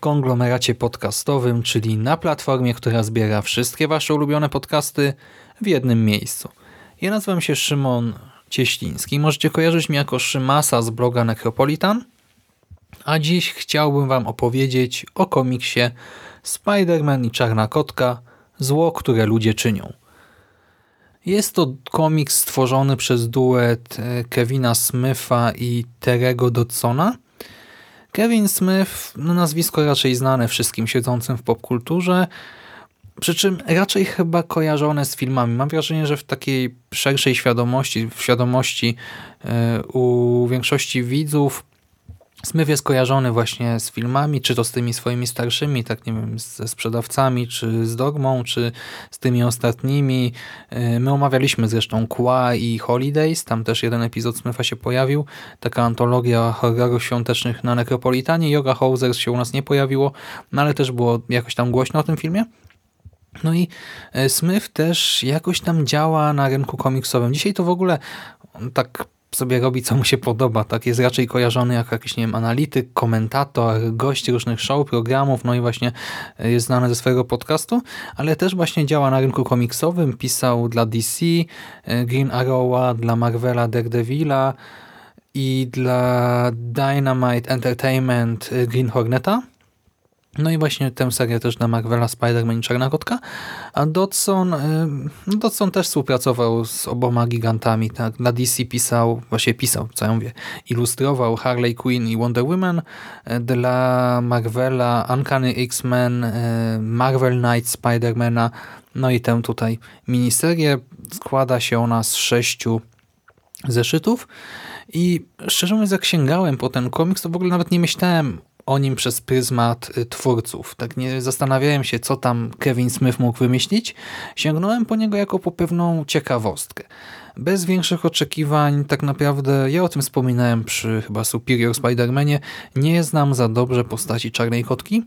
konglomeracie podcastowym, czyli na platformie, która zbiera wszystkie wasze ulubione podcasty w jednym miejscu. Ja nazywam się Szymon Cieśliński. Możecie kojarzyć mnie jako Szymasa z bloga Necropolitan, a dziś chciałbym wam opowiedzieć o komiksie Spider-Man i Czarna Kotka Zło, które ludzie czynią. Jest to komiks stworzony przez duet e, Kevina Smitha i Terego Dodsona – Kevin Smith, no nazwisko raczej znane wszystkim siedzącym w popkulturze, przy czym raczej chyba kojarzone z filmami. Mam wrażenie, że w takiej szerszej świadomości, w świadomości e, u większości widzów Smith jest kojarzony właśnie z filmami, czy to z tymi swoimi starszymi, tak nie wiem, ze sprzedawcami, czy z Dogmą, czy z tymi ostatnimi. E, my omawialiśmy zresztą Kła i Holidays, tam też jeden epizod Smitha się pojawił, taka antologia horrorów świątecznych na Necropolitanie. Yoga Housers się u nas nie pojawiło, no ale też było jakoś tam głośno o tym filmie. No i e, Smith też jakoś tam działa na rynku komiksowym. Dzisiaj to w ogóle tak sobie robi, co mu się podoba. Tak jest raczej kojarzony jako jakiś, nie wiem, analityk, komentator, gość różnych show, programów, no i właśnie jest znany ze swojego podcastu, ale też właśnie działa na rynku komiksowym. Pisał dla DC, Green Arrowa, dla Marvela, Daredevila i dla Dynamite Entertainment Green Horneta. No i właśnie tę serię też na Marvela, Spider-Man Czarna Kotka. A Dodson, y, no Dodson też współpracował z oboma gigantami. Tak? Dla DC pisał, właśnie pisał, co ja mówię, ilustrował Harley Quinn i Wonder Woman. Y, dla Marvela Uncanny X-Men, y, Marvel Knight Spider-Mana. No i tę tutaj miniserię. Składa się ona z sześciu zeszytów. I szczerze mówiąc, jak sięgałem po ten komiks, to w ogóle nawet nie myślałem o nim przez pryzmat y, twórców. Tak nie zastanawiałem się, co tam Kevin Smith mógł wymyślić. Sięgnąłem po niego jako po pewną ciekawostkę. Bez większych oczekiwań, tak naprawdę, ja o tym wspominałem przy chyba Superior Spider-Manie, nie znam za dobrze postaci Czarnej Kotki.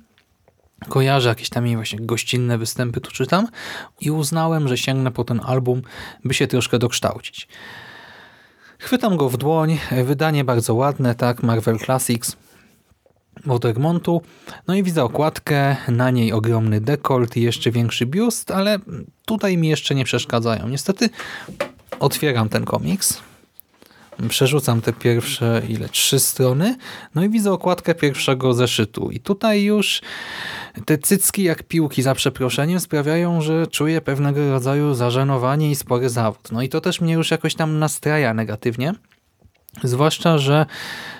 Kojarzę jakieś tam jej właśnie gościnne występy, tu czytam i uznałem, że sięgnę po ten album, by się troszkę dokształcić. Chwytam go w dłoń, wydanie bardzo ładne, tak, Marvel Classics, od Egmontu. No i widzę okładkę, na niej ogromny dekolt i jeszcze większy biust, ale tutaj mi jeszcze nie przeszkadzają. Niestety otwieram ten komiks, przerzucam te pierwsze, ile, trzy strony, no i widzę okładkę pierwszego zeszytu. I tutaj już te cycki jak piłki za przeproszeniem sprawiają, że czuję pewnego rodzaju zażenowanie i spory zawód. No i to też mnie już jakoś tam nastraja negatywnie. Zwłaszcza, że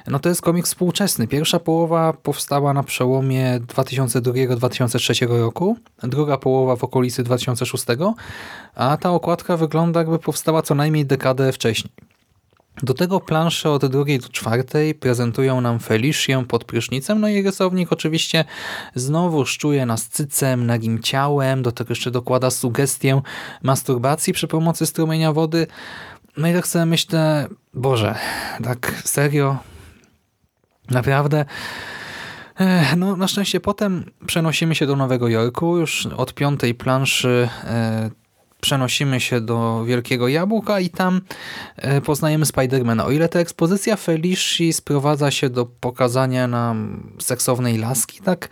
no to jest komiks współczesny. Pierwsza połowa powstała na przełomie 2002-2003 roku, druga połowa w okolicy 2006, a ta okładka wygląda jakby powstała co najmniej dekadę wcześniej. Do tego plansze od drugiej do czwartej prezentują nam Felicję pod prysznicem, no i rysownik oczywiście znowu szczuje nas cycem, nagim ciałem, do tego jeszcze dokłada sugestię masturbacji przy pomocy strumienia wody. No i tak sobie myślę, Boże, tak serio, naprawdę... No, na szczęście potem przenosimy się do Nowego Jorku. Już od piątej planszy e, przenosimy się do Wielkiego Jabłka i tam e, poznajemy Spidermana. O ile ta ekspozycja Felici sprowadza się do pokazania nam seksownej laski, tak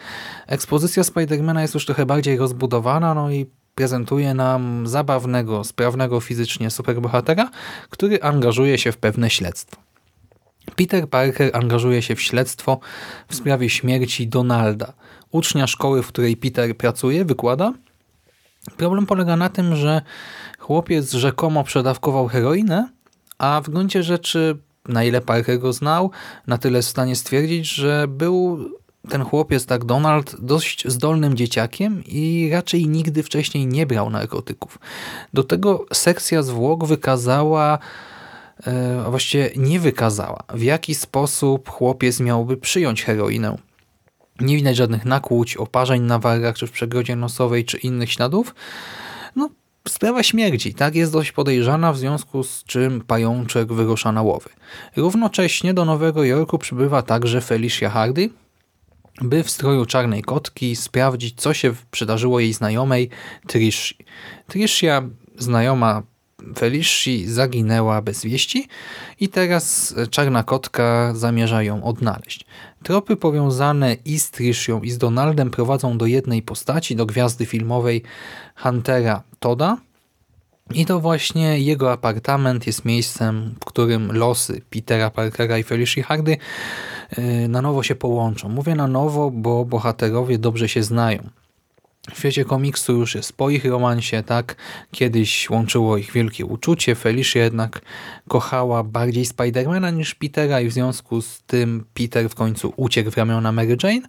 ekspozycja Spidermana jest już trochę bardziej rozbudowana, no i prezentuje nam zabawnego, sprawnego fizycznie superbohatera, który angażuje się w pewne śledztwo. Peter Parker angażuje się w śledztwo w sprawie śmierci Donalda, ucznia szkoły, w której Peter pracuje, wykłada. Problem polega na tym, że chłopiec rzekomo przedawkował heroinę, a w gruncie rzeczy, na ile Parker go znał, na tyle w stanie stwierdzić, że był ten chłopiec, tak Donald, dość zdolnym dzieciakiem i raczej nigdy wcześniej nie brał narkotyków. Do tego sekcja zwłok wykazała, e, a właściwie nie wykazała, w jaki sposób chłopiec miałby przyjąć heroinę. Nie widać żadnych nakłuć, oparzeń na wargach, czy w przegrodzie nosowej, czy innych śladów. No, sprawa śmierdzi, tak? Jest dość podejrzana, w związku z czym pajączek wyrusza na łowy. Równocześnie do Nowego Jorku przybywa także Felicia Hardy, by w stroju czarnej kotki sprawdzić, co się przydarzyło jej znajomej Trishi. Tricia, znajoma Felici, zaginęła bez wieści i teraz czarna kotka zamierza ją odnaleźć. Tropy powiązane i z Trishą i z Donaldem prowadzą do jednej postaci, do gwiazdy filmowej Huntera Toda, i to właśnie jego apartament jest miejscem, w którym losy Petera Parkera i Felicia Hardy na nowo się połączą. Mówię na nowo, bo bohaterowie dobrze się znają. W świecie komiksu już jest po ich romansie, tak? Kiedyś łączyło ich wielkie uczucie, Felicia jednak kochała bardziej Spidermana niż Petera i w związku z tym Peter w końcu uciekł w ramiona Mary Jane.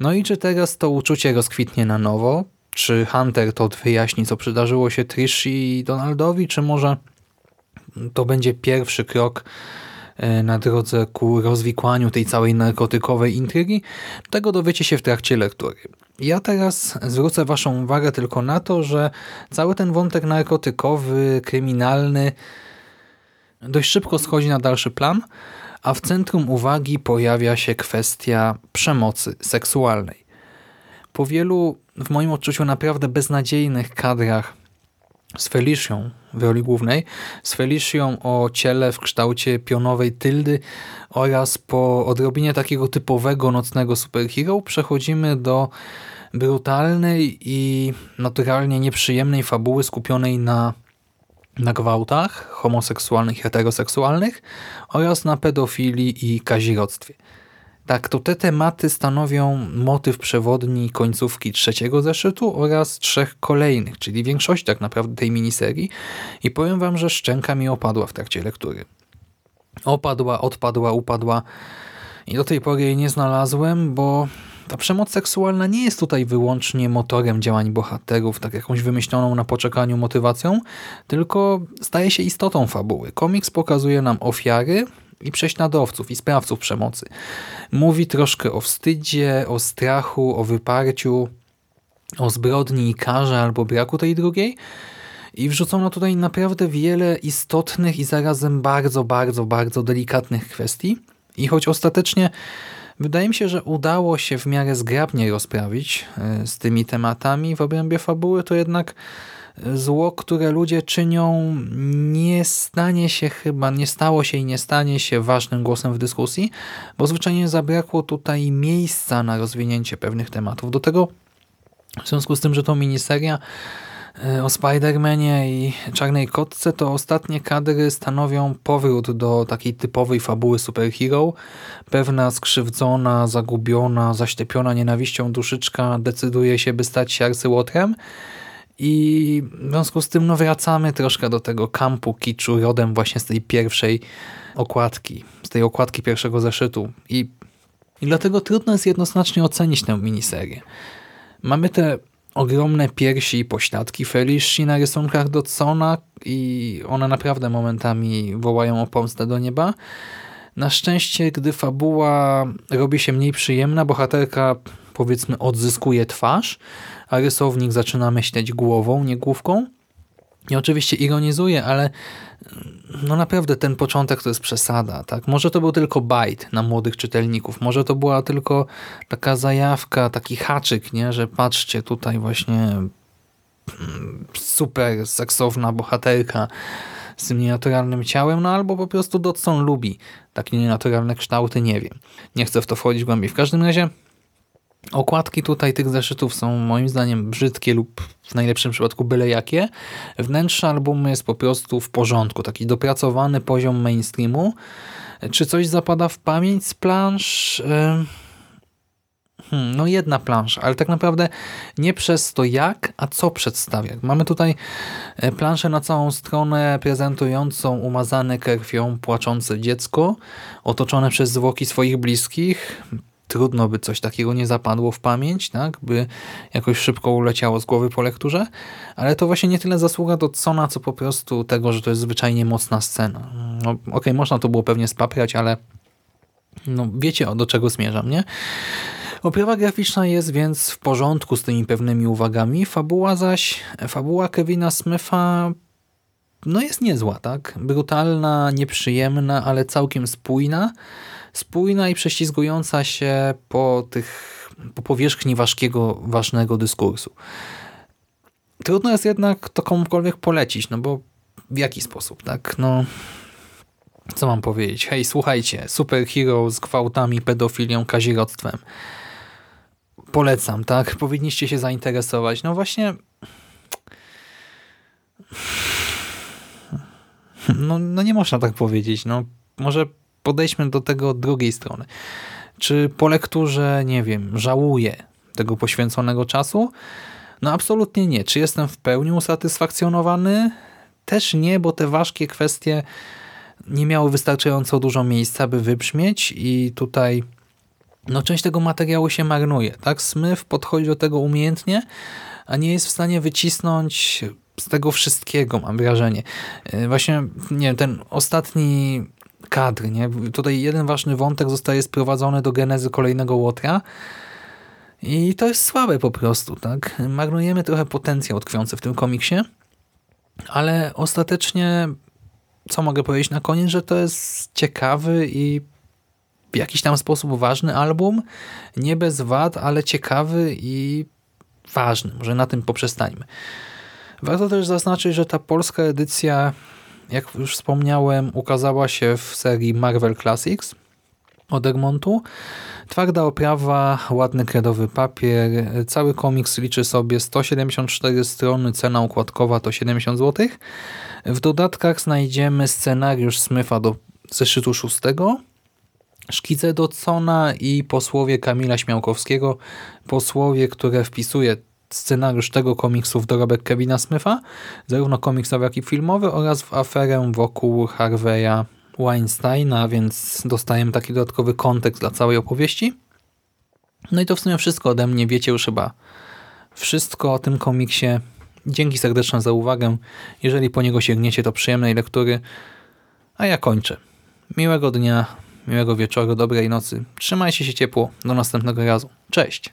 No i czy teraz to uczucie rozkwitnie na nowo? Czy Hunter to wyjaśni, co przydarzyło się Trish i Donaldowi, czy może to będzie pierwszy krok na drodze ku rozwikłaniu tej całej narkotykowej intrygi? Tego dowiecie się w trakcie lektury. Ja teraz zwrócę Waszą uwagę tylko na to, że cały ten wątek narkotykowy, kryminalny dość szybko schodzi na dalszy plan, a w centrum uwagi pojawia się kwestia przemocy seksualnej. Po wielu, w moim odczuciu, naprawdę beznadziejnych kadrach z Felicją w roli głównej, z Felicją o ciele w kształcie pionowej tyldy oraz po odrobinie takiego typowego nocnego superhero przechodzimy do brutalnej i naturalnie nieprzyjemnej fabuły skupionej na, na gwałtach homoseksualnych i heteroseksualnych oraz na pedofilii i kazirodztwie. Tak, to te tematy stanowią motyw przewodni końcówki trzeciego zeszytu oraz trzech kolejnych, czyli większość tak naprawdę tej miniserii i powiem wam, że szczęka mi opadła w trakcie lektury. Opadła, odpadła, upadła i do tej pory jej nie znalazłem, bo ta przemoc seksualna nie jest tutaj wyłącznie motorem działań bohaterów, tak jakąś wymyśloną na poczekaniu motywacją, tylko staje się istotą fabuły. Komiks pokazuje nam ofiary, i prześladowców i sprawców przemocy. Mówi troszkę o wstydzie, o strachu, o wyparciu, o zbrodni i karze albo braku tej drugiej. I wrzucono tutaj naprawdę wiele istotnych i zarazem bardzo, bardzo, bardzo delikatnych kwestii. I choć ostatecznie wydaje mi się, że udało się w miarę zgrabnie rozprawić e, z tymi tematami w obrębie fabuły, to jednak zło, które ludzie czynią, nie stanie się chyba, nie stało się i nie stanie się ważnym głosem w dyskusji, bo zwyczajnie zabrakło tutaj miejsca na rozwinięcie pewnych tematów. Do tego, w związku z tym, że to miniseria e, o Spider-Manie i Czarnej Kotce, to ostatnie kadry stanowią powrót do takiej typowej fabuły superhero. Pewna skrzywdzona, zagubiona, zaślepiona nienawiścią duszyczka decyduje się, by stać się arcyłotrem i w związku z tym no, wracamy troszkę do tego kampu kiczu rodem właśnie z tej pierwszej okładki, z tej okładki pierwszego zeszytu. I, i dlatego trudno jest jednoznacznie ocenić tę miniserię. Mamy te ogromne piersi i pośladki Felici na rysunkach Dodsona i one naprawdę momentami wołają o pomstę do nieba. Na szczęście, gdy fabuła robi się mniej przyjemna, bohaterka powiedzmy odzyskuje twarz, a rysownik zaczyna myśleć głową, nie główką. I oczywiście ironizuje, ale no naprawdę ten początek to jest przesada. Tak? Może to był tylko bajt na młodych czytelników, może to była tylko taka zajawka, taki haczyk, nie? że patrzcie tutaj właśnie mm, super seksowna bohaterka z tym nienaturalnym ciałem, no albo po prostu Dodson lubi takie nienaturalne kształty, nie wiem. Nie chcę w to wchodzić głębiej. W każdym razie Okładki tutaj tych zeszytów są moim zdaniem brzydkie lub w najlepszym przypadku byle jakie. Wnętrze albumu jest po prostu w porządku, taki dopracowany poziom mainstreamu. Czy coś zapada w pamięć z plansz? Hmm, no jedna plansza, ale tak naprawdę nie przez to jak, a co przedstawia. Mamy tutaj e, planszę na całą stronę prezentującą umazane krwią płaczące dziecko, otoczone przez zwłoki swoich bliskich, trudno by coś takiego nie zapadło w pamięć, tak? by jakoś szybko uleciało z głowy po lekturze, ale to właśnie nie tyle zasługa Dodsona, co po prostu tego, że to jest zwyczajnie mocna scena. No, Okej, można to było pewnie spaprać, ale no, wiecie do czego zmierzam, nie? Oprawa graficzna jest więc w porządku z tymi pewnymi uwagami, fabuła zaś, fabuła Kevina Smitha no jest niezła, tak? Brutalna, nieprzyjemna, ale całkiem spójna. Spójna i prześlizgująca się po tych, po powierzchni ważkiego, ważnego dyskursu. Trudno jest jednak to komukolwiek polecić, no bo w jaki sposób, tak? No, co mam powiedzieć? Hej, słuchajcie, superhero z gwałtami, pedofilią, kazirodztwem. Polecam, tak? Powinniście się zainteresować. No właśnie... No, no nie można tak powiedzieć. No, może podejdźmy do tego od drugiej strony. Czy po lekturze, nie wiem, żałuję tego poświęconego czasu? No absolutnie nie. Czy jestem w pełni usatysfakcjonowany? Też nie, bo te ważkie kwestie nie miały wystarczająco dużo miejsca, by wybrzmieć i tutaj no, część tego materiału się marnuje. Tak? Smith podchodzi do tego umiejętnie, a nie jest w stanie wycisnąć z tego wszystkiego, mam wrażenie. Yy, Właśnie, nie ten ostatni kadr, nie? Tutaj jeden ważny wątek zostaje sprowadzony do genezy kolejnego Łotra i to jest słabe po prostu, tak? Marnujemy trochę potencjał tkwiący w tym komiksie, ale ostatecznie co mogę powiedzieć na koniec, że to jest ciekawy i w jakiś tam sposób ważny album, nie bez wad, ale ciekawy i ważny. Może na tym poprzestańmy. Warto też zaznaczyć, że ta polska edycja, jak już wspomniałem, ukazała się w serii Marvel Classics od Egmontu. Twarda oprawa, ładny kredowy papier. Cały komiks liczy sobie 174 strony, cena układkowa to 70 zł. W dodatkach znajdziemy scenariusz Smitha do zeszytu szóstego, szkice Dodsona i posłowie Kamila Śmiałkowskiego, posłowie, które wpisuje scenariusz tego komiksu w dorobek Kevina Smitha, zarówno komiksowy, jak i filmowy oraz w aferę wokół Harveya Weinsteina, więc dostajemy taki dodatkowy kontekst dla całej opowieści. No i to w sumie wszystko ode mnie. Wiecie już chyba wszystko o tym komiksie. Dzięki serdeczne za uwagę. Jeżeli po niego sięgniecie, to przyjemnej lektury. A ja kończę. Miłego dnia, miłego wieczoru, dobrej nocy. Trzymajcie się ciepło. Do następnego razu. Cześć!